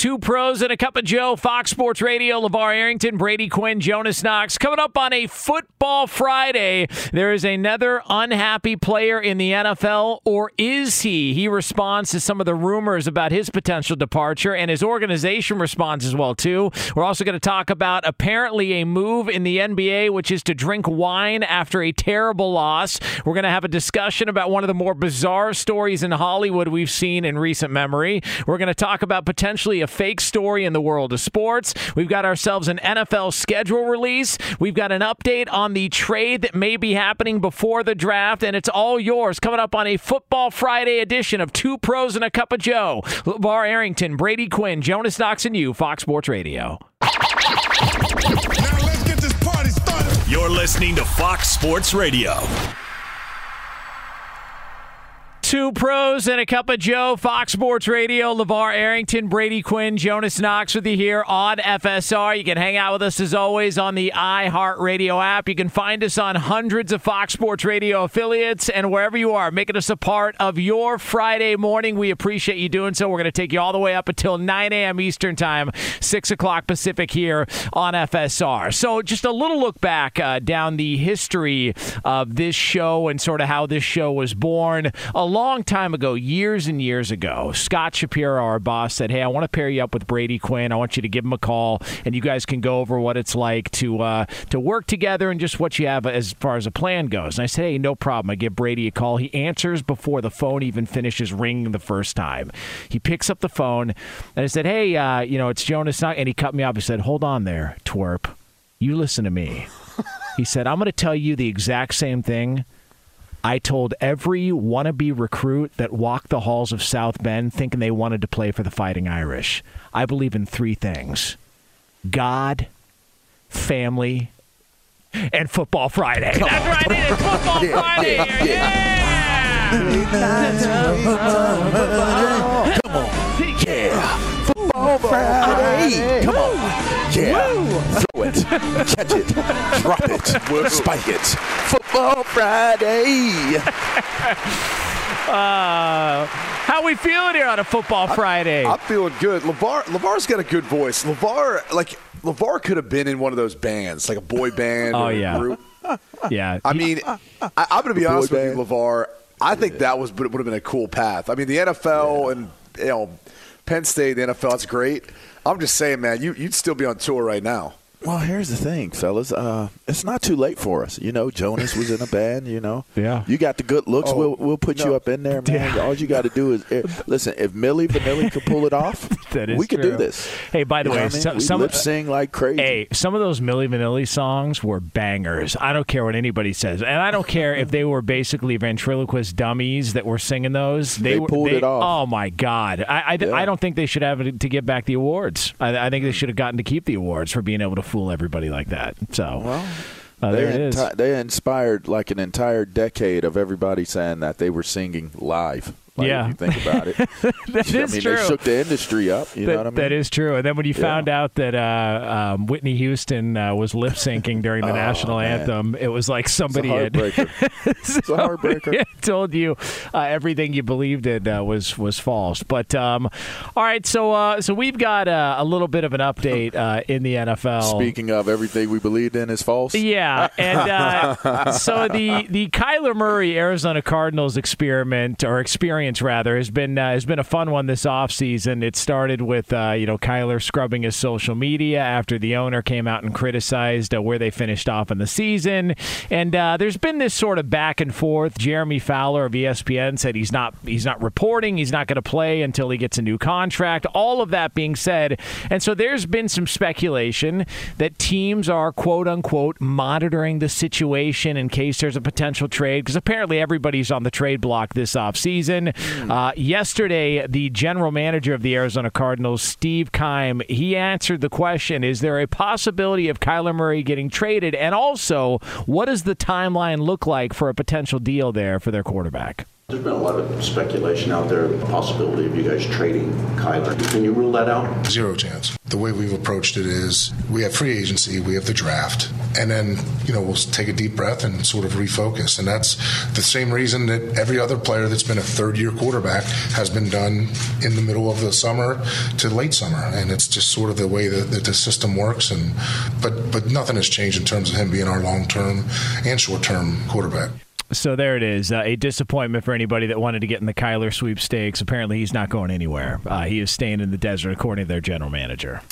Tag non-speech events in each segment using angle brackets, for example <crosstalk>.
Two pros and a cup of Joe, Fox Sports Radio, LeVar Arrington, Brady Quinn, Jonas Knox. Coming up on a Football Friday, there is another unhappy player in the NFL, or is he? He responds to some of the rumors about his potential departure, and his organization responds as well, too. We're also going to talk about apparently a move in the NBA, which is to drink wine after a terrible loss. We're going to have a discussion about one of the more bizarre stories in Hollywood we've seen in recent memory. We're going to talk about potentially a fake story in the world of sports. We've got ourselves an NFL schedule release. We've got an update on the trade that may be happening before the draft, and it's all yours coming up on a Football Friday edition of Two Pros and a Cup of Joe. LeVar Arrington, Brady Quinn, Jonas Knox, and you, Fox Sports Radio. You're listening to Fox Sports Radio. Two pros and a cup of Joe, Fox Sports Radio, LeVar Arrington, Brady Quinn, Jonas Knox with you here on FSR. You can hang out with us as always on the iHeartRadio app. You can find us on hundreds of Fox Sports Radio affiliates and wherever you are, making us a part of your Friday morning. We appreciate you doing so. We're going to take you all the way up until 9 a.m. Eastern Time, 6 o'clock Pacific here on FSR. So, just a little look back uh, down the history of this show and sort of how this show was born. A long time ago, years and years ago, Scott Shapiro, our boss, said, "Hey, I want to pair you up with Brady Quinn. I want you to give him a call, and you guys can go over what it's like to uh, to work together and just what you have as far as a plan goes." And I said, "Hey, no problem." I give Brady a call. He answers before the phone even finishes ringing the first time. He picks up the phone, and I said, "Hey, uh, you know, it's Jonas," and he cut me off. He said, "Hold on there, twerp. You listen to me." <laughs> he said, "I'm going to tell you the exact same thing." I told every wannabe recruit that walked the halls of South Bend thinking they wanted to play for the Fighting Irish. I believe in three things God, family, and Football Friday. That's right, it is Football <laughs> Friday. Yeah. Come on. Yeah. Football Friday. Come on. Yeah. Throw it. Catch it. Drop it. Spike it. Football Friday. <laughs> Uh, how we feeling here on a Football Friday? I'm feeling good. Levar Levar's got a good voice. Levar like Levar could have been in one of those bands, like a boy band. Oh, or a yeah. group. <laughs> yeah. I mean, I, I'm going to be boy honest with you, Levar. I think that was would have been a cool path. I mean, the NFL and you know Penn State, the NFL, that's great. I'm just saying, man, you you'd still be on tour right now. Well, here's the thing, fellas. Uh, it's not too late for us. You know, Jonas was in a band. You know, Yeah. You got the good looks. Oh, we'll we'll put you up in there, man. All you got to do is eh, listen. If Milli Vanilli could pull it off, <laughs> that is we could true. do this. Hey, by the You way, what I mean? some, we lip sing like crazy. Hey, some of those Milli Vanilli songs were bangers. I don't care what anybody says, and I don't care if they were basically ventriloquist dummies that were singing those. They, They were, pulled they- it off. Oh my god! I I, Yeah. I don't think they should have to get back the awards. I, I think they should have gotten to keep the awards for being able to fool everybody like that. So. Well, uh, they, they inspired like an entire decade of everybody saying that they were singing live. Like, Yeah. if you think about it. <laughs> That I is mean, true. they shook the industry up. You That- know what I mean? that is true. And then when you Yeah. found out that uh, um, Whitney Houston uh, was lip syncing during the <laughs> Oh, national man. anthem, it was like somebody had heartbreaker. <laughs> it's a somebody had told you uh, everything you believed in uh, was was false. But um, all right, so uh, so we've got uh, a little bit of an update uh, in the NFL. Speaking of everything we believed in is false. Yeah, and uh, so the the Kyler Murray Arizona Cardinals experiment or experience rather has been uh, has been a fun one this offseason. It started with uh, you know Kyler scrubbing his social media after the owner came out and criticized uh, where they finished off in the season, and uh, there's been this sort of back and forth. Jeremy Fowler of ESPN said he's not he's not reporting, he's not going to play until he gets a new contract. All of that being said, and so there's been some speculation that teams are quote unquote monitoring the situation in case there's a potential trade because apparently everybody's on the trade block this offseason. Uh, yesterday, the general manager of the Arizona Cardinals, Steve Keim, he answered the question Is there a possibility of Kyler Murray getting traded? And also, what does the timeline look like for a potential deal there for their quarterback? There's been a lot of speculation out there, the possibility of you guys trading Kyler. Can you rule that out? Zero chance. The way we've approached it is we have free agency, we have the draft, and then, you know, we'll take a deep breath and sort of refocus. And that's the same reason that every other player that's been a third year quarterback has been done in the middle of the summer to late summer. And it's just sort of the way that, that the system works. And but but nothing has changed in terms of him being our long term and short term quarterback. So there it is. Uh, a disappointment for anybody that wanted to get in the Kyler sweepstakes. Apparently, he's not going anywhere. Uh, he is staying in the desert, according to their general manager.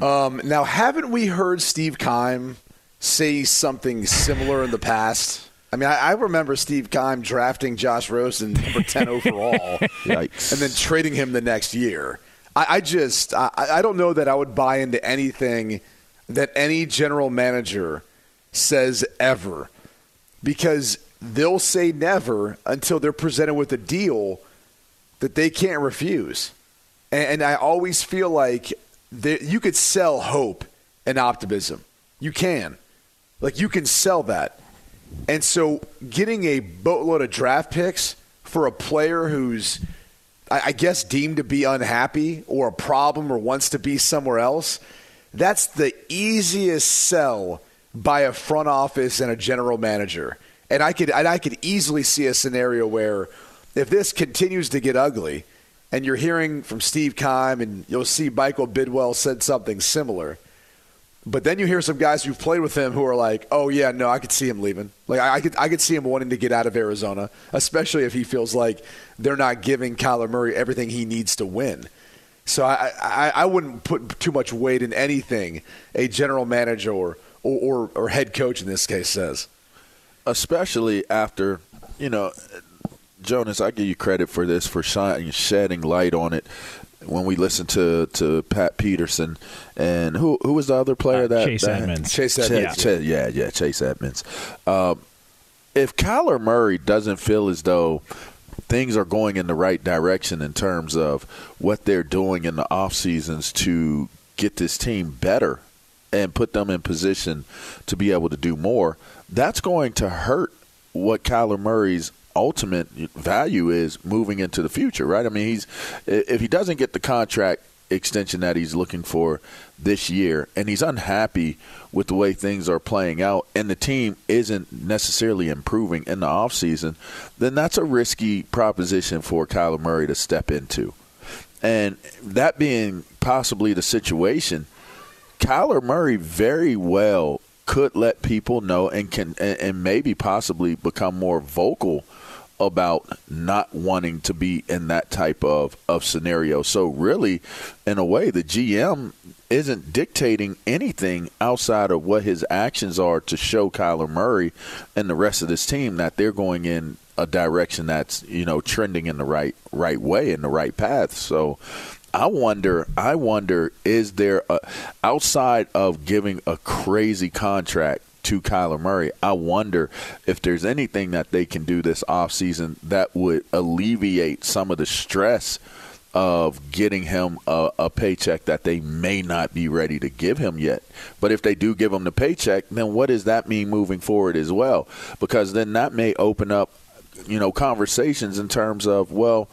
Um, now, haven't we heard Steve Keim say something similar in the past? I mean, I, I remember Steve Keim drafting Josh Rosen number 10 <laughs> overall Yikes. and then trading him the next year. I, I just, I, I don't know that I would buy into anything that any general manager says ever because they'll say never until they're presented with a deal that they can't refuse. And, and I always feel like there, you could sell hope and optimism. You can. Like, you can sell that. And so getting a boatload of draft picks for a player who's, I, I guess, deemed to be unhappy or a problem or wants to be somewhere else, that's the easiest sell by a front office and a general manager. And I could, and I could easily see a scenario where if this continues to get ugly, and you're hearing from Steve Keim, and you'll see Michael Bidwill said something similar. But then you hear some guys who've played with him who are like, "Oh yeah, no, I could see him leaving. Like I, I could, I could see him wanting to get out of Arizona, especially if he feels like they're not giving Kyler Murray everything he needs to win." So I, I, I wouldn't put too much weight in anything a general manager or, or, or head coach in this case says. Especially after you know Jonas, I give you credit for this for shining, shedding light on it. When we listened to, to Pat Peterson and who who was the other player Uh, that Chase that- Edmonds. Chase Chase- Edmonds, Chase- yeah, yeah, Chase Edmonds. Um, if Kyler Murray doesn't feel as though things are going in the right direction in terms of what they're doing in the off seasons to get this team better and put them in position to be able to do more, that's going to hurt what Kyler Murray's ultimate value is moving into the future, right? I mean, he's if he doesn't get the contract extension that he's looking for this year and he's unhappy with the way things are playing out and the team isn't necessarily improving in the offseason, then that's a risky proposition for Kyler Murray to step into. And that being possibly the situation, Kyler Murray very well could let people know and can and, and maybe possibly become more vocal about not wanting to be in that type of, of scenario. So really, in a way, the GM isn't dictating anything outside of what his actions are to show Kyler Murray and the rest of this team that they're going in a direction that's, you know, trending in the right right way in the right path. So I wonder. I wonder. Is there a, outside of giving a crazy contract to Kyler Murray? I wonder if there's anything that they can do this offseason that would alleviate some of the stress of getting him a, a, paycheck that they may not be ready to give him yet. But if they do give him the paycheck, then what does that mean moving forward as well? Because then that may open up, you know, conversations in terms of, well,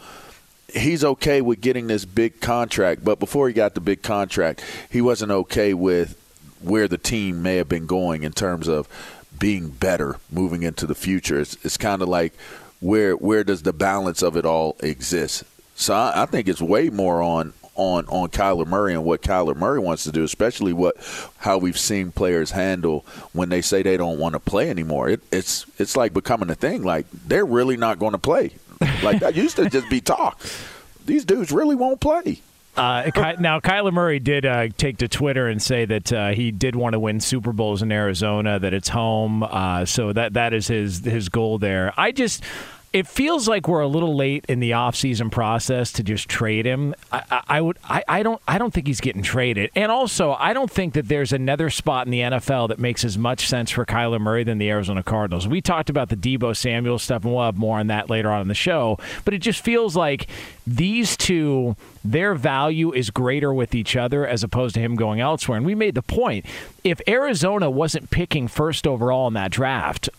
he's okay with getting this big contract, but before he got the big contract, he wasn't okay with where the team may have been going in terms of being better moving into the future. It's, it's kind of like where where does the balance of it all exist? So I, I think it's way more on on on Kyler Murray and what Kyler Murray wants to do, especially what how we've seen players handle when they say they don't want to play anymore. It, it's it's like becoming a thing. Like they're really not going to play. <laughs> Like that used to just be talk. These dudes really won't play. Uh, now, Kyler Murray did uh, take to Twitter and say that uh, he did want to win Super Bowls in Arizona, that it's home. Uh, so that that is his his goal there. I just it feels like we're a little late in the offseason process to just trade him. I, I, I would I, I don't I don't think he's getting traded. And also I don't think that there's another spot in the NFL that makes as much sense for Kyler Murray than the Arizona Cardinals. We talked about the Deebo Samuel stuff and we'll have more on that later on in the show. But it just feels like these two their value is greater with each other as opposed to him going elsewhere. And we made the point if Arizona wasn't picking first overall in that draft,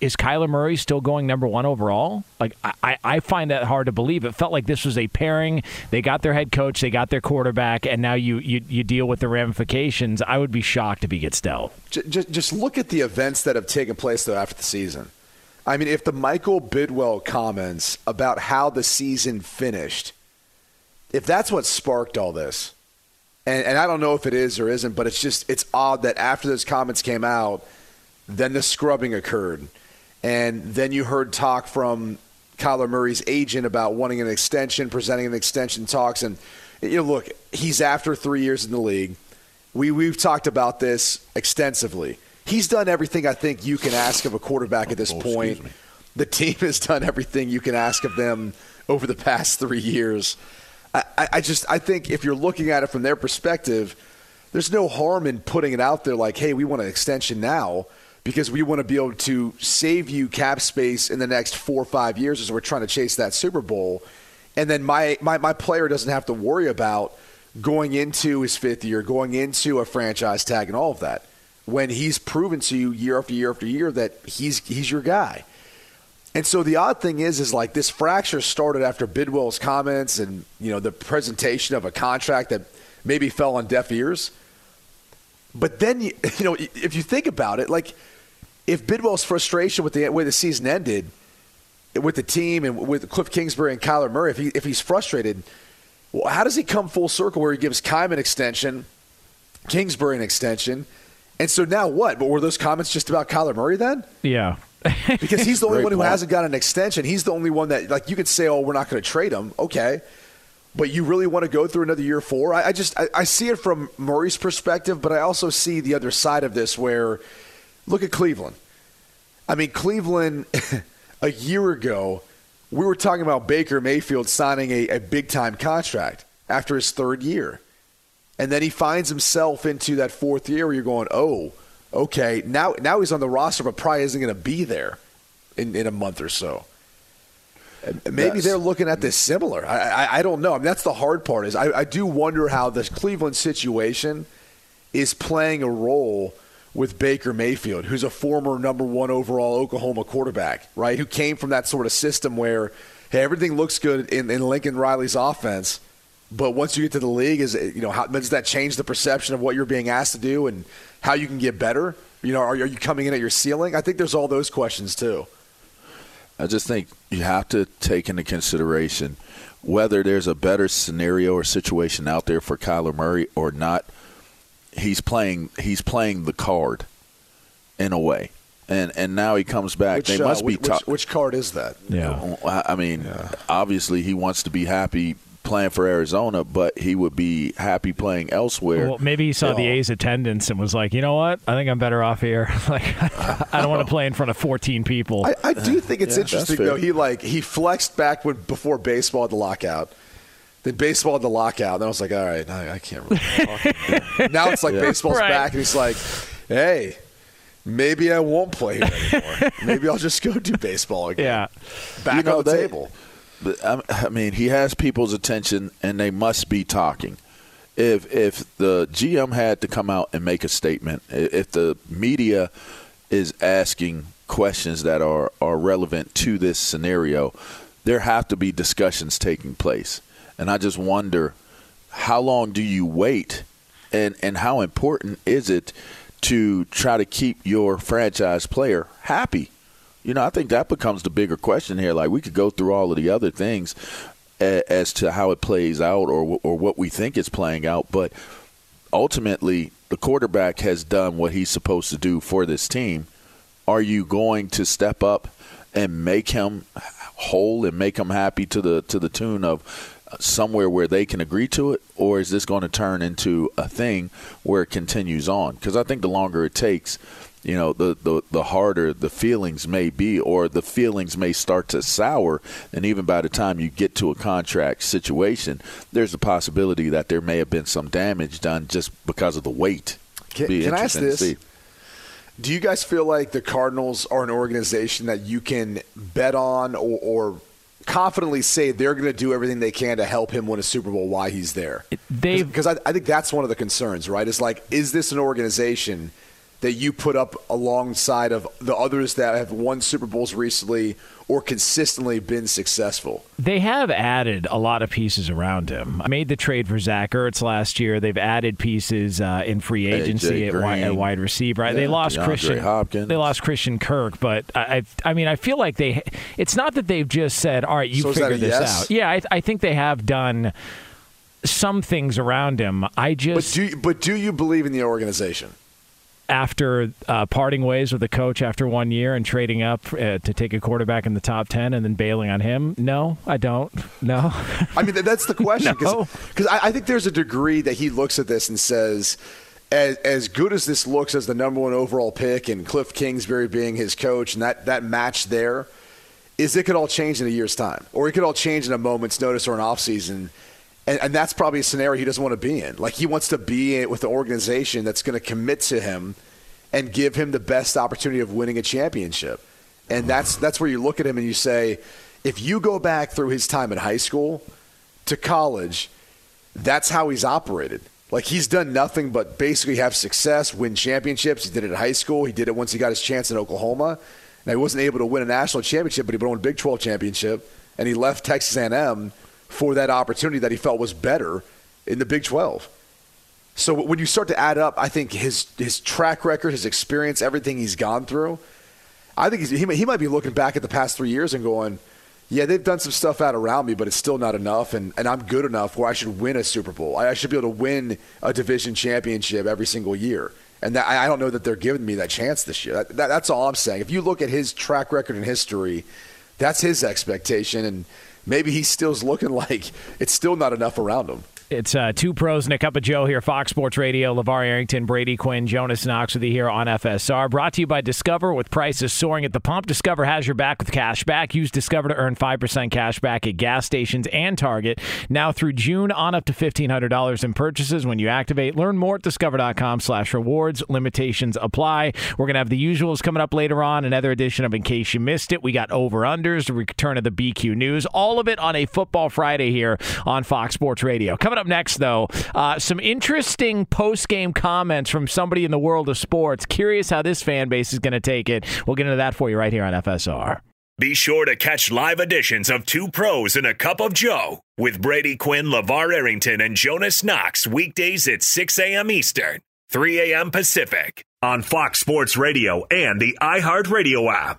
is Kyler Murray still going number one overall? Like I, I find that hard to believe. It felt like this was a pairing. They got their head coach, they got their quarterback, and now you you, you deal with the ramifications. I would be shocked if he gets dealt. Just, just look at the events that have taken place though after the season. I mean, if the Michael Bidwill comments about how the season finished, if that's what sparked all this, and, and I don't know if it is or isn't, but it's just it's odd that after those comments came out then the scrubbing occurred. And then you heard talk from Kyler Murray's agent about wanting an extension, presenting an extension talks. And, you know, look, he's after three years in the league. We, we've talked about this extensively. He's done everything I think you can ask of a quarterback at this oh, point. The team has done everything you can ask of them over the past three years. I, I just I think if you're looking at it from their perspective, there's no harm in putting it out there like, hey, we want an extension now because we want to be able to save you cap space in the next four or five years as we're trying to chase that Super Bowl. And then my, my, my player doesn't have to worry about going into his fifth year, going into a franchise tag, and all of that when he's proven to you year after year after year that he's he's your guy. And so the odd thing is, is like this fracture started after Bidwill's comments and you know the presentation of a contract that maybe fell on deaf ears. But then you, <laughs> you know if you think about it, like if Bidwill's frustration with the way the season ended, with the team and with Cliff Kingsbury and Kyler Murray, if he if he's frustrated, well, how does he come full circle where he gives Keim an extension, Kingsbury an extension, and so now what? But were those comments just about Kyler Murray then? Yeah. <laughs> because he's the only one who point. hasn't got an extension. He's the only one that like you could say, oh, we're not going to trade him. Okay. But you really want to go through another year four? I, I just I, I see it from Murray's perspective, but I also see the other side of this where – Look at Cleveland. I mean, Cleveland <laughs> a year ago, we were talking about Baker Mayfield signing a, a big time contract after his third year. And then he finds himself into that fourth year where you're going, oh, okay, now now he's on the roster, but probably isn't going to be there in, in a month or so. Maybe yes. they're looking at this similar. I, I, I, don't know. I mean, that's the hard part. Is I, I do wonder how this Cleveland situation is playing a role with Baker Mayfield, who's a former number one overall Oklahoma quarterback, right? Who came from that sort of system where, hey, everything looks good in, in Lincoln Riley's offense, but once you get to the league, is you know how does that change the perception of what you're being asked to do and how you can get better? You know, are, are you coming in at your ceiling? I think there's all those questions too. I just think you have to take into consideration whether there's a better scenario or situation out there for Kyler Murray or not – he's playing he's playing the card in a way. And and now he comes back. Which, they must uh, be which, which, which, card is that? Yeah. I mean, yeah. obviously he wants to be happy playing for Arizona, but he would be happy playing elsewhere. Well, maybe he saw you the. A's attendance and was like, you know what? I think I'm better off here. <laughs> like, I don't want to <laughs> play in front of 14 people. I, I do think it's yeah, interesting though. He like he flexed back when before baseball the lockout Then baseball had the lockout. And I was like, all right, I, I can't really talk. <laughs> now it's like Yeah. baseball's Right. back, and he's like, hey, maybe I won't play here anymore. <laughs> maybe I'll just go do baseball again. Yeah. Back You know, on the they- table. But I I mean, he has people's attention, and they must be talking. If if the GM had to come out and make a statement, if the media is asking questions that are are relevant to this scenario, there have to be discussions taking place. And I just wonder, how long do you wait, and and how important is it to try to keep your franchise player happy? You know, I think that becomes the bigger question here. Like we could go through all of the other things as to how it plays out or or what we think is playing out, but ultimately the quarterback has done what he's supposed to do for this team. Are you going to step up and make him whole and make him happy to the to the tune of somewhere where they can agree to it, or is this going to turn into a thing where it continues on? Because I think the longer it takes, you know, the, the the harder the feelings may be, or the feelings may start to sour, and even by the time you get to a contract situation, there's a possibility that there may have been some damage done just because of the weight. Can, Be can I ask this? Do you guys feel like the Cardinals are an organization that you can bet on or, or confidently say they're going to do everything they can to help him win a Super Bowl while he's there? Because I, I think that's one of the concerns, right? Is like, is this an organization that you put up alongside of the others that have won Super Bowls recently or consistently been successful? They have added a lot of pieces around him. I made the trade for Zach Ertz last year. They've added pieces uh, in free agency at wide, at wide receiver. they lost DeAndre Christian Hopkins. They lost Christian Kirk, but I, I, I mean, I feel like they. It's not that they've just said, "All right, you So figure this yes? out." Yeah, I, I think they have done some things around him. I just But do you, but do you believe in the organization? After uh, parting ways with the coach after one year and trading up uh, to take a quarterback in the top 10 and then bailing on him no i don't no <laughs> I mean, that's the question <laughs> No. because I, I think there's a degree that he looks at this and says, as, as good as this looks as the number one overall pick and Cliff Kingsbury being his coach and that, that match there, is it could all change in a year's time or it could all change in a moment's notice or an offseason. And, and that's probably a scenario he doesn't want to be in. Like he wants to be with an organization that's going to commit to him and give him the best opportunity of winning a championship. And that's that's where you look at him and you say, if you go back through his time in high school to college, that's how he's operated. Like he's done nothing but basically have success, win championships. He did it in high school. He did it once he got his chance in Oklahoma. Now he wasn't able to win a national championship, but he won a Big 12 championship, and he left Texas A&M for that opportunity that he felt was better in the Big 12. So when you start to add up, I think his his track record, his experience, everything he's gone through, I think he, he might be looking back at the past three years and going, yeah, they've done some stuff out around me, but it's still not enough, and, and I'm good enough where I should win a Super Bowl. I, I should be able to win a division championship every single year. And that, I I don't know that they're giving me that chance this year. That, that, that's all I'm saying. If you look at his track record and history, that's his expectation, and maybe he still's looking <laughs> like it's still not enough around him. It's uh, two pros and a cup of Joe here, Fox Sports Radio. LeVar Arrington, Brady Quinn, Jonas Knox with you here on FSR. Brought to you by Discover. With prices soaring at the pump, Discover has your back with cash back. Use Discover to earn 5% cash back at gas stations and Target. Now through June on up to $1,500 in purchases when you activate. Learn more at discover.com slash rewards. Limitations apply. We're going to have the usuals coming up later on. Another edition of In Case You Missed It. We got over-unders, the return of the BQ News. All of it on a Football Friday here on Fox Sports Radio. Coming up next, though, uh, some interesting post-game comments from somebody in the world of sports. Curious how this fan base is going to take it. We'll get into that for you right here on FSR. Be sure to catch live editions of Two Pros and a Cup of Joe with Brady Quinn, LeVar Arrington, and Jonas Knox weekdays at 6 a.m. Eastern, 3 a.m. Pacific on Fox Sports Radio and the iHeartRadio app.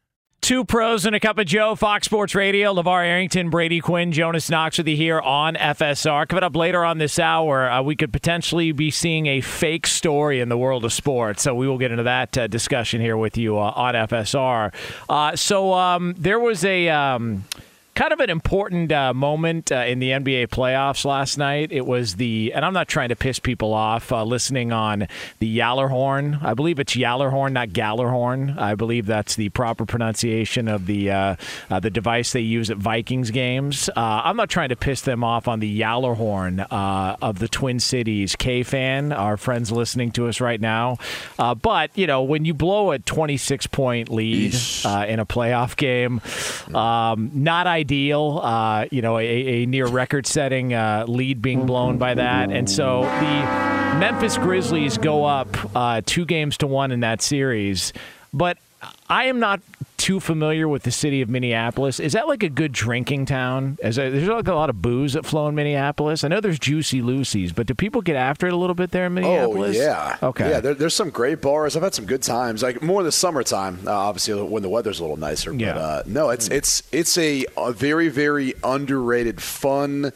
Two pros and a cup of Joe, Fox Sports Radio. LeVar Arrington, Brady Quinn, Jonas Knox with you here on FSR. Coming up later on this hour, uh, we could potentially be seeing a fake story in the world of sports. So we will get into that uh, discussion here with you uh, on FSR. Uh, so um, there was a. Um, kind of an important uh, moment uh, in the NBA playoffs last night. It was the, and I'm not trying to piss people off uh, listening on the Yallerhorn. I believe it's Yallerhorn, not Gallerhorn. I believe that's the proper pronunciation of the uh, uh, the device they use at Vikings games. Uh, I'm not trying to piss them off on the Yallerhorn of the Twin Cities. K fan, our friends listening to us right now. but you know, when you blow a 26 point lead in a playoff game, um, not ideal ideal. Uh, you know, a, a near record setting uh, lead being blown by that. And so the Memphis Grizzlies go up uh, two games to one in that series. But I am not too familiar with the city of Minneapolis. Is that like a good drinking town? Is there, there's like a lot of booze that flow in Minneapolis. I know there's Juicy Lucy's, but do people get after it a little bit there in Minneapolis? Oh yeah. Okay. Yeah, there, there's some great bars. I've had some good times. Like more in the summertime, uh, obviously when the weather's a little nicer. Yeah. But uh, no, it's it's it's a, a very very underrated, fun.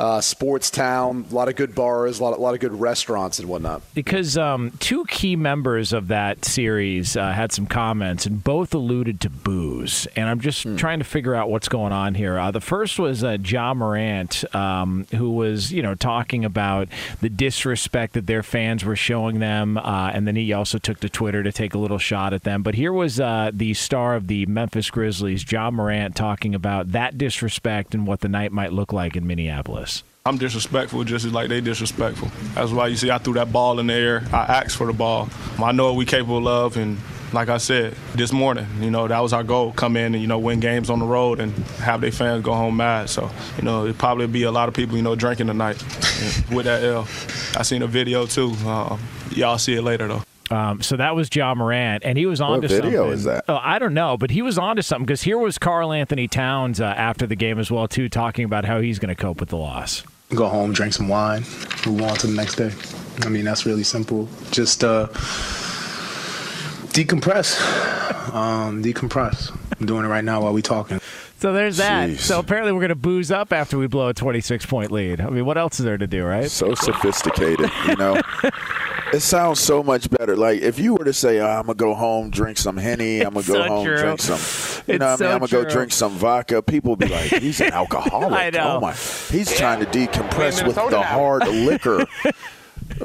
Uh, sports town, a lot of good bars, a lot, a lot of good restaurants and whatnot. because um, two key members of that series uh, had some comments, and both alluded to booze. And I'm just trying to figure out what's going on here. Uh, the first was uh, Ja Morant, um, who was, you know, talking about the disrespect that their fans were showing them, uh, and then he also took to Twitter to take a little shot at them. But here was uh, the star of the Memphis Grizzlies, Ja Morant, talking about that disrespect and what the night might look like in Minneapolis. I'm disrespectful just like they disrespectful. That's why you see I threw that ball in the air. I asked for the ball. I know what we capable of and like I said this morning, you know, that was our goal. Come in and, you know, win games on the road and have their fans go home mad. So, you know, it'd probably be a lot of people, you know, drinking tonight <laughs> with that L. I seen a video too. Uh, y'all see it later though. Um, so that was Ja Morant, and he was on What to video something. is that? Oh, I don't know, but he was on to something because here was Karl-Anthony Towns uh, after the game as well too, talking about how he's going to cope with the loss. Go home, drink some wine, move on to the next day. I mean, that's really simple. Just uh, decompress. Um, decompress. I'm doing it right now while we're talking. So there's that. Jeez. So apparently we're going to booze up after we blow a 26 point lead. I mean, what else is there to do, right? So sophisticated, you know. <laughs> It sounds so much better. Like if you were to say, oh, "I'm gonna go home, drink some henny. I'm gonna It's go so home, true. drink some," you know, what I so mean, I'm gonna go drink some vodka. People be like, "He's an <laughs> alcoholic." I know. Oh my, he's trying to decompress with the now. hard <laughs> liquor.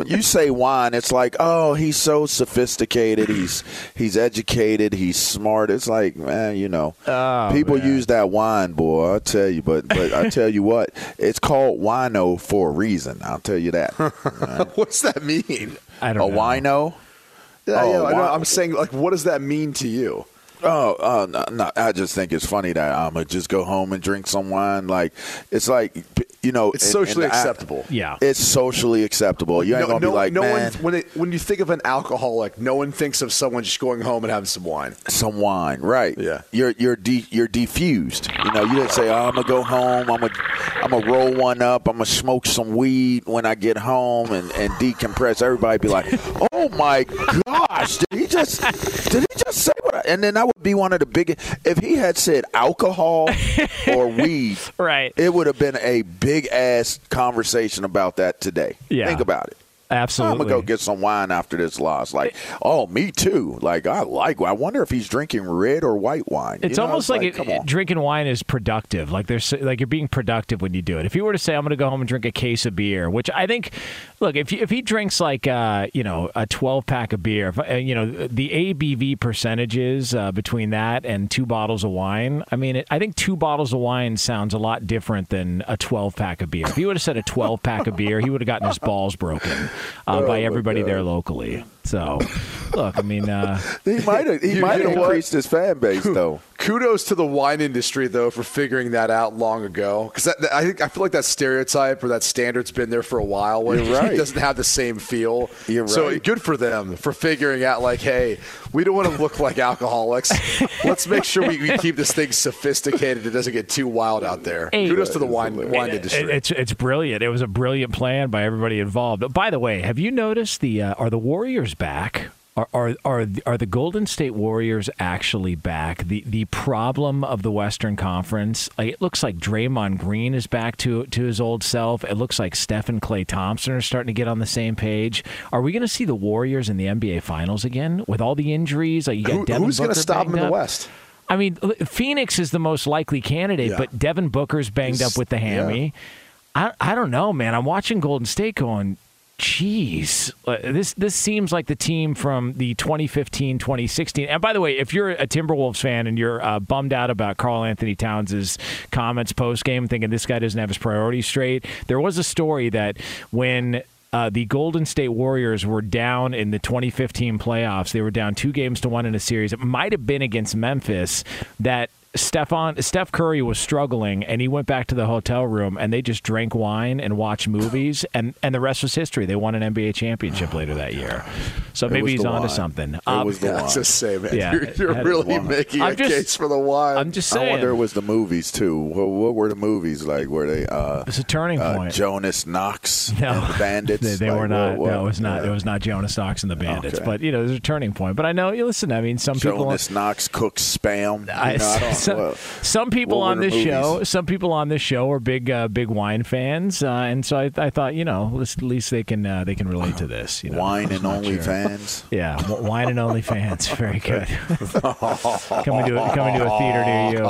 You say wine, it's like, oh, he's so sophisticated. He's he's educated. He's smart. It's like, man, you know, Oh, people man. use that wine, boy. I tell you, but but I tell you what, it's called wino for a reason. I'll tell you that. <laughs> What's that mean? I don't know. wino. Yeah, Oh, yeah, I know. I'm saying like, what does that mean to you? Oh, uh, no, no, I just think it's funny that I'm gonna just go home and drink some wine. Like it's like you know, It's socially in the- acceptable. Yeah. It's socially acceptable. You ain't no, gonna no, be like, no man, one when it, when you think of an alcoholic, no one thinks of someone just going home and having some wine. some wine, right? Yeah. You're you're de- you're defused. You know, you didn't say, oh, I'm gonna go home. I'm gonna I'm gonna roll one up. I'm gonna smoke some weed when I get home and, and decompress. Everybody be like, oh my gosh, did he just did he just say what? I, and then that would be one of the biggest. If he had said alcohol or weed, <laughs> Right. it would have been a big ass conversation about that today. Yeah. Think about it. Absolutely. I'm gonna go get some wine after this loss. Like, oh, me too. Like, I like. I wonder if he's drinking red or white wine. It's You know, almost like, it, drinking wine is productive. Like there's like you're being productive when you do it. If you were to say I'm going to go home and drink a case of beer, which I think, look, if you, if he drinks like uh, you know a 12 pack of beer, if, uh, you know the ABV percentages uh, between that and two bottles of wine. I mean, it, I think two bottles of wine sounds a lot different than a 12 pack of beer. If he would have said a 12 pack of beer, he would have gotten his balls broken uh, Oh, by everybody there locally. So, look, I mean, uh, He might have. He might have increased his fan base though. Kudos to the wine industry though for figuring that out long ago. Because I think I feel like that stereotype or that standard's been there for a while. Where You're <laughs> right. it doesn't have the same feel. You're So right. good for them for figuring out like, hey, we don't want to look like alcoholics. Let's make sure we, we keep this thing sophisticated. It doesn't get too wild out there. Hey. Kudos to the wine wine It- industry. it- it's it's brilliant. It was a brilliant plan by everybody involved. But By the way, have you noticed the uh, are the Warriors back? Are, are are are the Golden State Warriors actually back? The the problem of the Western Conference, it looks like Draymond Green is back to to his old self. It looks like Steph and Klay Thompson are starting to get on the same page. Are we going to see the Warriors in the NBA Finals again with all the injuries? Like you got Who- who's going to stop them in the? West? I mean, Phoenix is the most likely candidate, Yeah. but Devin Booker's banged He's- up with the hammy. I I don't know, man. I'm watching Golden State going, Jeez, uh, this this seems like the team from the 2015 2016. And by the way, if you're a Timberwolves fan and you're uh, bummed out about Karl-Anthony Towns' comments post game, thinking this guy doesn't have his priorities straight, there was a story that when uh, the Golden State Warriors were down in the 2015 playoffs. They were down two games to one in a series. It might have been against Memphis that Stefan Steph Curry was struggling, and he went back to the hotel room, and they just drank wine and watched movies, and and the rest was history. They won an NBA championship later that year. So It maybe he's the onto something. It Um, was the wine. Just say, man, Yeah, you're, you're really making I'm a just- case for the wine. I'm just I saying. wonder it was the movies too. What, what were the movies like? Were they? Uh, It's a turning uh, point. Jonas Knox No, and the Bandits. <laughs> they, they Like, were not. what- what- no, it was not. yeah. It was not Jonas Knox and the Bandits. Okay. But you know, there's a turning point. But I know. You listen. I mean, some people. Jonas Knox cooks spam. You I, know, I don't, <laughs> some, what- some people on this show, some people on this show are big, uh, big wine fans, uh, and so I, I thought, you know, at least they can, uh, they can relate to this. You know, Wine and <laughs> only sure. fans. Yeah, wine and only fans. <laughs> Very good. <laughs> coming to a, coming to a theater near you.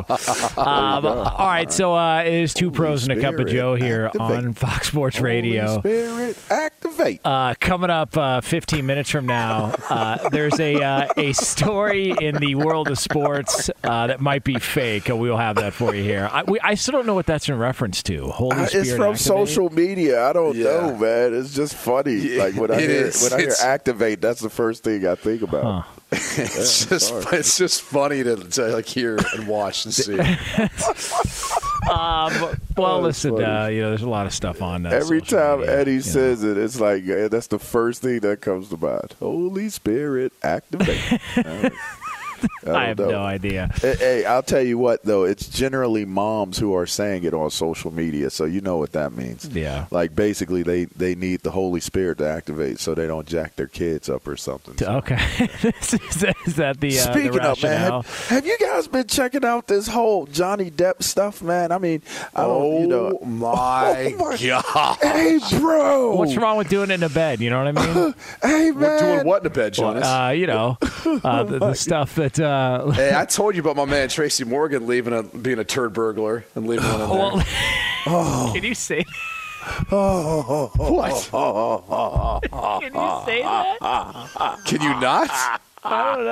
Um, all right, so uh, it is two pros and a cup of Joe here activate. on Fox Sports Radio. Spirit, activate. Uh, coming up uh, 15 minutes from now, uh, there's a uh, a story in the world of sports uh, that might be fake. We'll have that for you here. I, we, I still don't know what that's in reference to. Holy Uh, Spirit it's from activate? social media. I don't Yeah. know, man. It's just funny. Yeah, like when I hear is. when I hear It's- activate, that's the first thing I think about. <laughs> it's just it's just funny to, to like hear and watch and see. <laughs> Um, well, Oh, listen, uh, you know, there's a lot of stuff on uh, Every time media, Eddie you know. says it, it's like that's the first thing that comes to mind. Holy Spirit, activate. <laughs> <laughs> I, I have don't know. no idea. Hey, hey, I'll tell you what though, it's generally moms who are saying it on social media, so you know what that means. Yeah. Like basically they they need the Holy Spirit to activate so they don't jack their kids up or something. So- Okay, <laughs> is, that- is that the, uh, the Speaking of man, have, have you guys been checking out this whole Johnny Depp stuff, man? I mean, I don't, Oh you know, my <laughs> Oh my god! hey, bro, What's wrong with doing it in a bed? You know what I mean? Hey, We're man, doing what in the bed, Jonas? uh, you know, uh, the, the stuff that. Uh, <laughs> hey, I told you about my man Tracy Morgan leaving a being a turd burglar and leaving one in there. well, <laughs> <laughs> Oh. can you say? what? Can you say that? Can you not? I don't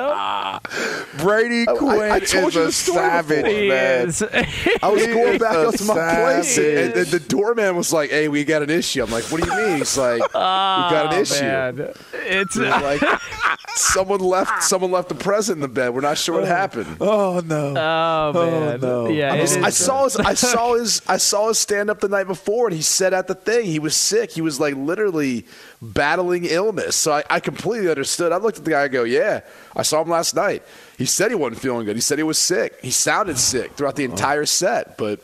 know. Brady Quinn I told is you a the story savage, before. He man. is. I was He going back up to my place, and, and the doorman was like, "Hey, we got an issue." I'm like, "What do you mean?" He's like, "We got an Oh, issue." man. It's We're like someone left. Someone left the present in the bed. We're not sure what oh. happened. Oh no! Oh, oh man, no. yeah. I, it was- I saw his. I saw <laughs> his. I saw his stand up the night before, and he said at the thing he was sick. He was like literally battling illness. So I, I completely understood. I looked at the guy. I go, "Yeah, I saw him last night. He said he wasn't feeling good. He said he was sick. He sounded sick throughout the oh. entire set, but."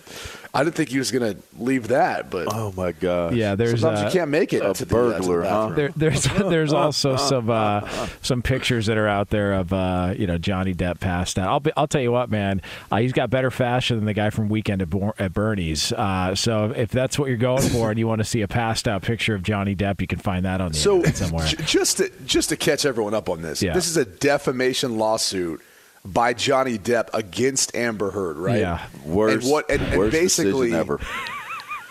I didn't think he was going to leave that, but Oh my God! Yeah, there's sometimes uh, you can't make it a to the, uh, the burglar, huh? There, there's <laughs> there's also <laughs> some uh, some pictures that are out there of uh, you know Johnny Depp passed out. I'll be, I'll tell you what, man, uh, he's got better fashion than the guy from Weekend at, Bor- at Bernie's. Uh, so if that's what you're going for, and you want to see a passed out picture of Johnny Depp, you can find that on the So internet somewhere. j- just to, just to catch everyone up on this, Yeah. this is a defamation lawsuit by Johnny Depp against Amber Heard, right? Yeah. Worst, and what and, and worst basically decision ever. <laughs>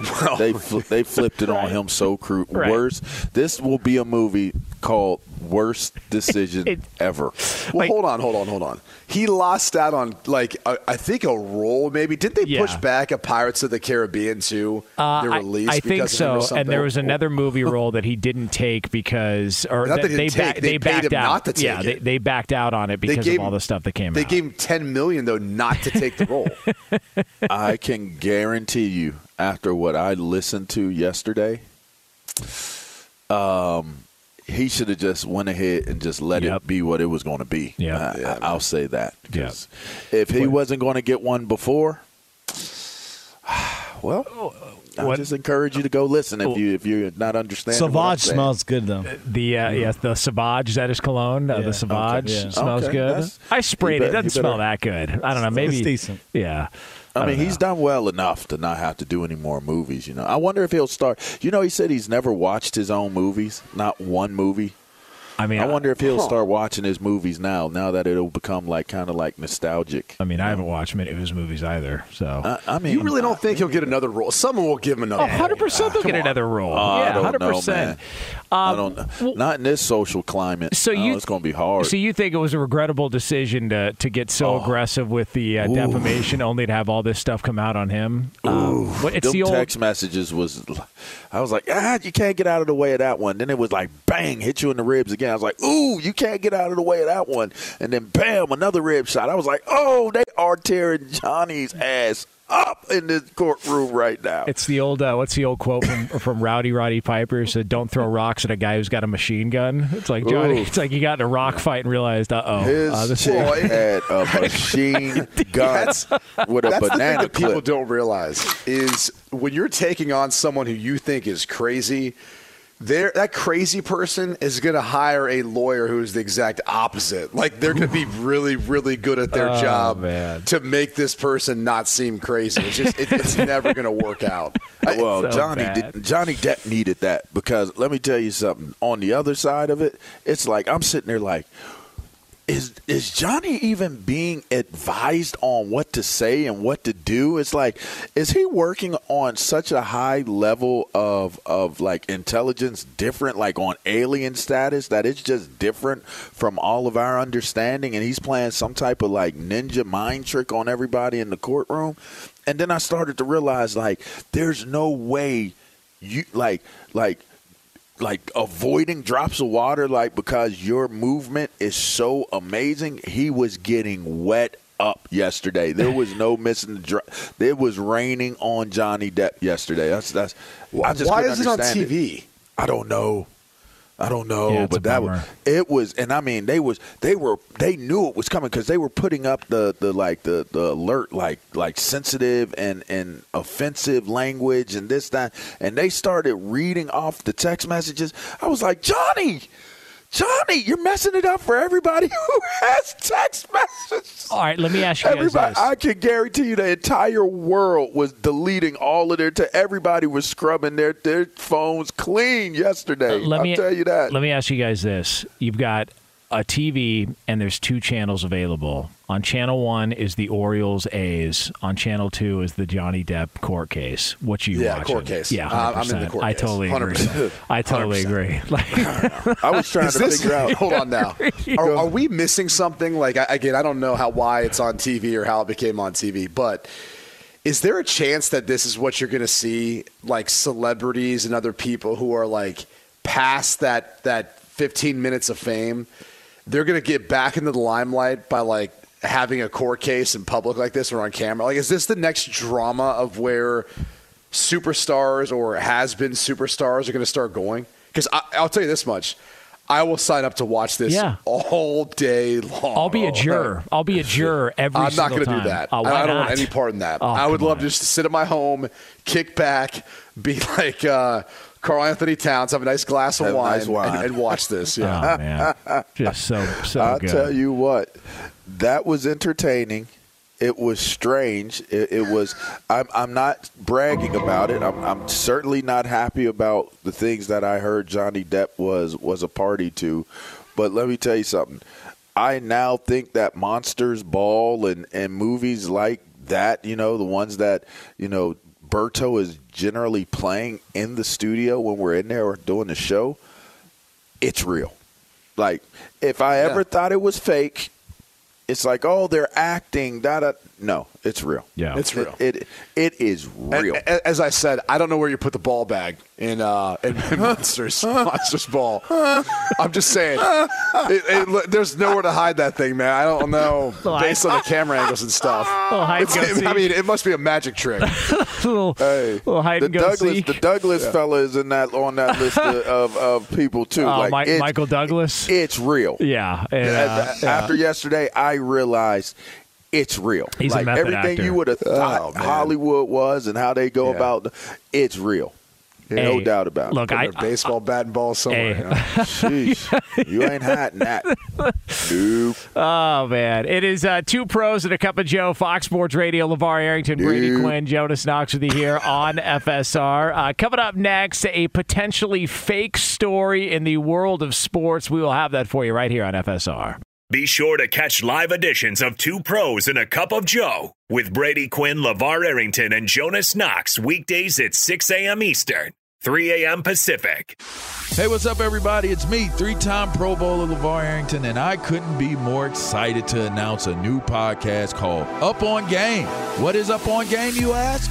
Well, They fl- they flipped it on him so cruel. Right. Worst. This will be a movie called Worst <laughs> Decision It- Ever. well, like- hold on, hold on, hold on. He lost out on like a, I think a role maybe. Did they Yeah. push back a Pirates of the Caribbean too? Uh, their I- release. I, think him or so. And there was another movie <laughs> role that he didn't take because, or Not that they take, back- they they backed him out. not to take yeah, they, they backed out on it because gave of all the stuff that came They out. gave him ten million though not to take the role. <laughs> I can guarantee you, after what I listened to yesterday, um, he should have just went ahead and just let Yep. it be what it was going to be. Yeah. I, I, will say that. Yeah. 'Cause If he wasn't going to get one before, <sighs> well, I What- just encourage you to go listen if you if you're not understanding. what I'm smells good though. The uh, yes, the Sauvage that is cologne. Uh, Yeah. the Savage Okay. Yeah. smells Okay. good. That's- I sprayed you it. It doesn't you smell that good. I don't know. Maybe It's decent. Yeah. I, mean, he's done well enough to not have to do any more movies. You know, I wonder if he'll start. You know, he said he's never watched his own movies, not one movie. I mean, I wonder if he'll Huh. start watching his movies now. Now that it'll become like kind of like nostalgic. I mean, I haven't watched many of his movies either. So. I, I mean, you really don't think he'll get another role? Someone will give him another. Oh, role. 100% they'll get on. another role. I yeah, 100%. man. I don't know. Not in this social climate. So you- it's going to be hard. So you think it was a regrettable decision to to get so Oh. aggressive with the uh, defamation, only to have all this stuff come out on him? Um, what- it's Them the old. text messages was, I was like, ah, you can't get out of the way of that one. Then it was like, bang, hit you in the ribs again. I was like, ooh, you can't get out of the way of that one. And then bam, another rib shot. I was like, oh, they are tearing Johnny's ass up in this courtroom right now. It's the old. Uh, what's the old quote from <laughs> from Rowdy Roddy Piper? Said, "Don't throw rocks at a guy who's got a machine gun." It's like Johnny. Ooh. It's like you got in a rock fight and realized, uh oh, His uh, this chick <laughs> had a <laughs> machine gun with a That's the thing banana that people don't realize is when you're taking on someone who you think is crazy, there that crazy person is going to hire a lawyer who's the exact opposite. Like they're going to be <laughs> really, really good at their Oh, job man. to make this person not seem crazy. It's just it, it's never going to work out. <laughs> well, so Johnny did, Johnny Depp needed that because let me tell you something. On the other side of it, it's like I'm sitting there like, is is Johnny even being advised on what to say and what to do? It's like, is he working on such a high level of of like intelligence, different, like on alien status, that it's just different from all of our understanding, and he's playing some type of like ninja mind trick on everybody in the courtroom. And then I started to realize like, there's no way you like like like avoiding drops of water like because your movement is so amazing. He was getting wet up yesterday. There was no <laughs> missing the drop it was raining on johnny depp yesterday. That's that's I just Why is it on TV? i don't know I don't know, Yeah, but that was it was, and I mean they was they were they knew it was coming because they were putting up the the like the the alert like like sensitive and and offensive language and this that, and they started reading off the text messages. I was like, Johnny, Johnny, you're messing it up for everybody <laughs> who has text messages. All right, let me ask you guys Everybody, this. I can guarantee you, the entire world was deleting all of their. Te- everybody was scrubbing their their phones clean yesterday. Uh, let I'll me tell you that. Let me ask you guys this: You've got a TV, and there's two channels available. On channel one is the Orioles A's. On channel two is the Johnny Depp court case. What you Yeah, watching? court case. Yeah, Uh, I'm in the 100%. court I case. totally agree. 100%. I totally 100%. agree. <laughs> Like, <laughs> I was trying to figure out. Hold on now. <laughs> Are, are we missing something? Like again, I don't know how why it's on TV or how it became on TV, but is there a chance that this is what you're going to see, like celebrities and other people who are like past that that 15 minutes of fame? They're going to get back into the limelight by like having a court case in public like this or on camera. Like, is this the next drama of where superstars or has been superstars are going to start going? Because I'll tell you this much. I will sign up to watch this Yeah. all day long. I'll be a juror. I'll be a juror every I'm not going to do time. that. Oh, I don't not? want any part in that. Oh, I would love on. just to sit at my home, kick back, be <laughs> like uh, Karl-Anthony Towns, have a nice glass of Have wine, nice wine. And, and watch this. <laughs> Yeah. Oh man, just so so <laughs> I'll good. tell you what, that was entertaining. It was strange. It, it was. I'm. I'm not bragging about it. I'm, I'm certainly not happy about the things that I heard Johnny Depp was was a party to. But let me tell you something. I now think that Monsters Ball and and movies like that, you know, the ones that you know Berto is generally playing in the studio when we're in there or doing the show. It's real. Like if I ever thought it was fake, it's like, oh, they're acting. Da, da. No, it's real. Yeah. It's real. It, it, it is real. a- As I said, I don't know where you put the ball bag in uh, in, in <laughs> Monsters Monsters Ball. I'm just saying, it, it, there's nowhere to hide that thing, man. I don't know <laughs> based on the camera angles and stuff. <laughs> Little hide and It's- I mean, it must be a magic trick. little, Hey, little hide the and go Douglas, seek. the Douglas fella is in that on that list of, of, of people too. Oh, like Mi- it's, Michael Douglas. it's real. Yeah, and, uh, As- After yesterday, I realized it's real. He's a like method everything actor. you would have thought man. Hollywood was and how they go Yeah. about, it's real. no Hey, doubt about Look, it. I, Their baseball bat and ball somewhere. Hey. you know? Sheesh, <laughs> you ain't hiding that. Nope. Oh man, it is uh, two pros and a cup of Joe. Fox Sports Radio. LeVar Arrington, Brady Quinn, Jonas Knox with you here on <laughs> FSR. Uh, coming up next, a potentially fake story in the world of sports. We will have that for you right here on FSR. Be sure to catch live editions of Two Pros and a Cup of Joe with Brady Quinn, LeVar Arrington, and Jonas Knox weekdays at 6 a.m. Eastern. 3 a.m. Pacific. Hey, what's up, everybody? It's me, three time Pro Bowler LeVar Arrington, and I couldn't be more excited to announce a new podcast called Up on Game. What is Up on Game, you ask?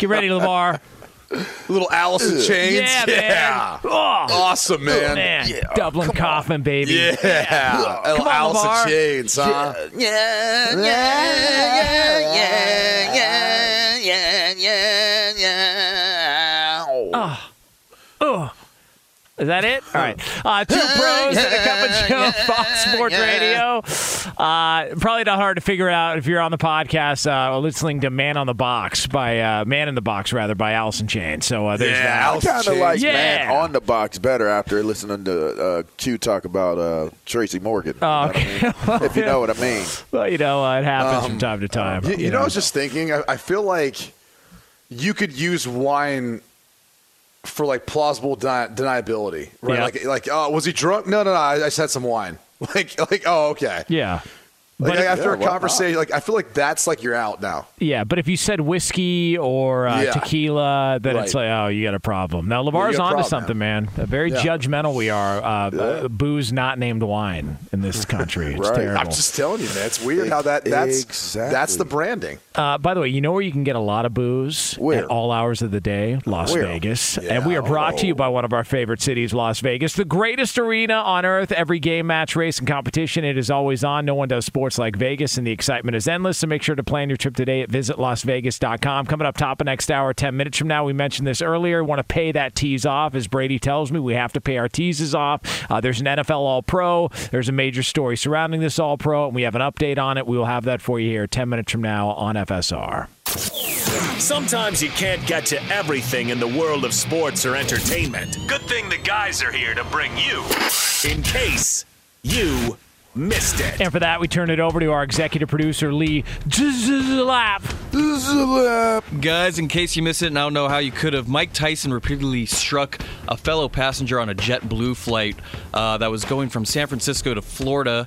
Get ready, LeVar. little Alice in Chains. Yeah, man. Oh. Awesome, man. Oh, man. Dublin Coffin, baby. Yeah. Little Come on, Alice LeVar. in Chains, huh? Yeah, yeah, yeah, yeah, yeah, yeah, yeah, yeah. Oh. Oh. Is that it? All right. <laughs> Uh, two pros and a cup of Joe, Fox Sports Radio. Uh, probably not hard to figure out if you're on the podcast uh, listening to Man on the Box by uh, Man in the Box, rather, by Allison Chain. So uh, there's that. I kind of like yeah. Man on the Box better after listening to uh, Q talk about uh, Tracy Morgan. Oh, You know what I mean? if you know what I mean. <laughs> Well, you know, uh, it happens Um, from time to time. You, you know, I was just thinking. I, I feel like you could use wine for like plausible deni- deniability, right? Yeah. Like, like, oh, was he drunk? No, no, no. I, I just had some wine. <laughs> Like, like, oh, okay. Yeah. Like But- after Yeah, a why not? conversation, like I feel like that's like you're out now. Yeah, but if you said whiskey or uh, Yeah. tequila, then it's like, oh, you got a problem. Now, you LeVar's got onto something, man. Uh, Very Yeah. judgmental we are. Uh, uh, booze not named wine in this country. It's terrible. I'm just telling you, man. It's weird how that that's Exactly. that's the branding. Uh, by the way, you know where you can get a lot of booze Where? at all hours of the day? Las Where? Vegas. Yeah. And we are brought to you by one of our favorite cities, Las Vegas, the greatest arena on earth. Every game, match, race, and competition, it is always on. No one does sports like Vegas, and the excitement is endless. So make sure to plan your trip today at visitlasvegas.com. Coming up top of next hour, 10 minutes from now, we mentioned this earlier. Want to pay that tease off. As Brady tells me, we have to pay our teases off. Uh, there's an NFL All Pro. There's a major story surrounding this All Pro, and we have an update on it. We will have that for you here 10 minutes from now on FSR. Sometimes you can't get to everything in the world of sports or entertainment. Good thing the guys are here to bring you in case you missed it. And for that, we turn it over to our executive producer, Lee Lap. Guys, in case you missed it, and I don't know how you could have, Mike Tyson repeatedly struck a fellow passenger on a JetBlue flight uh, that was going from San Francisco to Florida.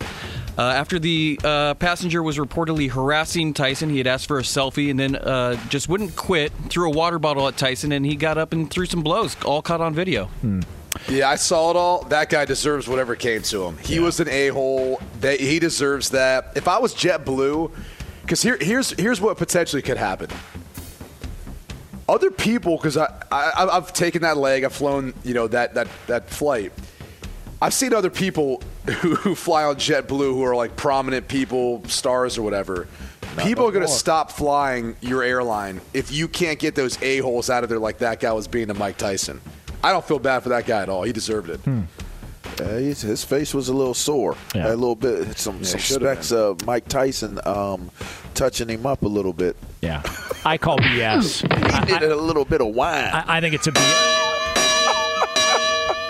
Uh, after the uh, passenger was reportedly harassing Tyson, he had asked for a selfie and then uh, just wouldn't quit, threw a water bottle at Tyson, and he got up and threw some blows, all caught on video. Yeah, I saw it all. That guy deserves whatever came to him. He was an a hole. He deserves that. If I was JetBlue, because here, here's here's what potentially could happen. Other people, because I, I I've taken that leg, I've flown, you know that that that flight. I've seen other people <laughs> who, who fly on JetBlue who are like prominent people, stars or whatever. people are going to stop flying your airline if you can't get those a holes out of there like that guy was being to Mike Tyson. I don't feel bad for that guy at all. He deserved it. Uh, his, his face was a little sore. Yeah. A little bit, some, Yeah, some should've specks of Mike Tyson um, touching him up a little bit. Yeah. I call BS. <laughs> He did a little bit of wine. I, I think it's a BS.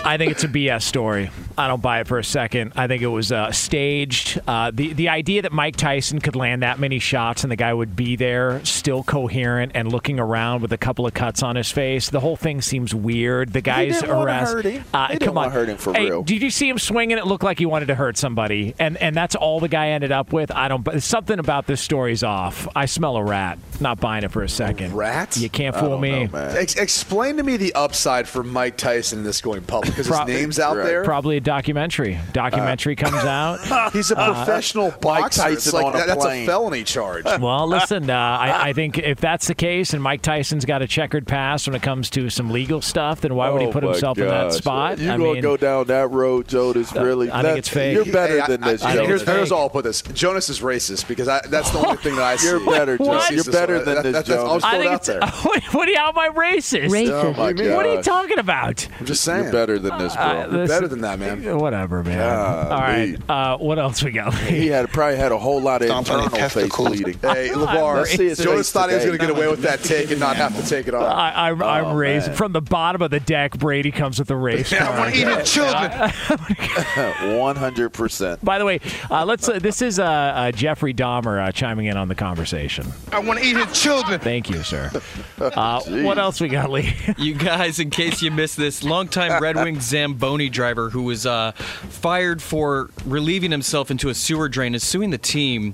I think it's a BS story. I don't buy it for a second. I think it was uh, staged. Uh, the the idea that Mike Tyson could land that many shots and the guy would be there, still coherent and looking around with a couple of cuts on his face. The whole thing seems weird. The guy's didn't wanna harassed. hurt him. Uh, He didn't come wanna on, hurt him for hey, real. Did you see him swinging? It looked like he wanted to hurt somebody, and and that's all the guy ended up with. I don't. But something about this story's off. I smell a rat. Not buying it for a second. rat? You can't I fool don't me. know, man. Ex- explain to me the upside for Mike Tyson in this going public because his name's out Right. there. Probably a documentary. Documentary comes out. <laughs> He's a professional boxer. It's Tyson like, on a that- that's a felony charge. <laughs> Well, listen, uh, I, I <laughs> think if that's the case, and Mike Tyson's got a checkered past when it comes to some legal stuff, then why would he Oh, put my himself in that spot? You I gonna go down that road, Jonas? Really? I think it's fake. You're better Hey, than I, this, I, I, Jonas. here's, Jonas. here's all I'll put this. Jonas is racist because I, that's the only thing that I see. You're better, What? Jonas. You're better than That- this, that- that's- I'll Jonas. just I throw it out there. What, what, how am I racist? Oh my You mean- What are you talking about? I'm just saying. You're better than this, bro. Uh, You're better than that, man. Whatever, man. Golly. All right. Uh, what else we got? he had probably had a whole lot of Stomping on internal face bleeding. Hey, <laughs> LeVar, Let's see his Jonas thought he was going to get away with that take and not have to take it off. I, I'm, I'm Oh, raised from the bottom of the deck. Brady comes with the <laughs> race car. I want to eat his children. <laughs> One hundred percent. By the way, uh, let's. Uh, this is uh, uh, Jeffrey Dahmer uh, chiming in on the conversation. I want to eat his children. Thank you, sir. Uh, what else we got, Lee? You guys, in case you missed this, longtime Red Wings Zamboni driver who was was uh, fired for relieving himself into a sewer drain, is suing the team,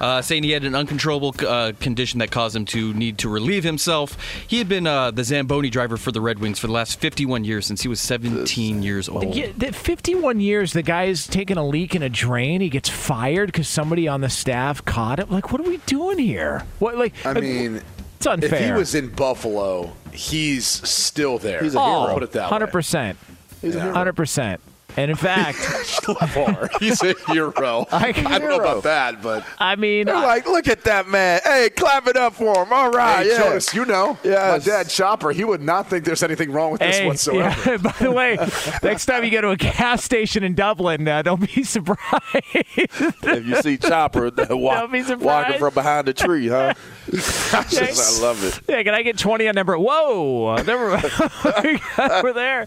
uh, <laughs> saying he had an uncontrollable uh, condition that caused him to need to relieve himself. He had been uh, the Zamboni driver for the Red Wings for the last 51 years since he was 17 years old. Yeah, the 51 years, the guy's taking a leak in a drain. He gets fired because somebody on the staff caught it. Like, what are we doing here? What, like, I mean, it's unfair. If he was in Buffalo, he's still there. He's a hero. Put it that Hundred way. percent. He's a hero. Hundred percent. And in fact, <laughs> <laughs> he's a hero. I, I don't know about that, but I mean, They're like, look at that man. Hey, clap it up for him. All right, hey, yeah. Jonas, you know, Yes. my dad Chopper, he would not think there's anything wrong with this whatsoever. yeah, <laughs> by the way, next time you go to a gas station in Dublin, uh, don't be surprised. if you see Chopper wa- Don't be walking from behind the tree, huh? Yes. I love it. Yeah, can I get 20 on number? Whoa, never, we're there.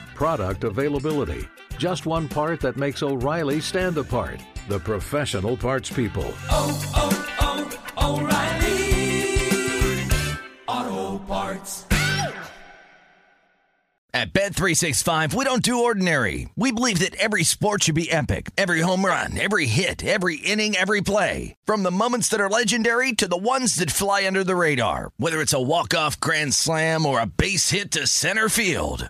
Product availability. Just one part that makes O'Reilly stand apart. The professional parts people. Auto Parts. At Bet365, we don't do ordinary. We believe that every sport should be epic. Every home run, every hit, every inning, every play. From the moments that are legendary to the ones that fly under the radar. Whether it's a walk-off grand slam or a base hit to center field.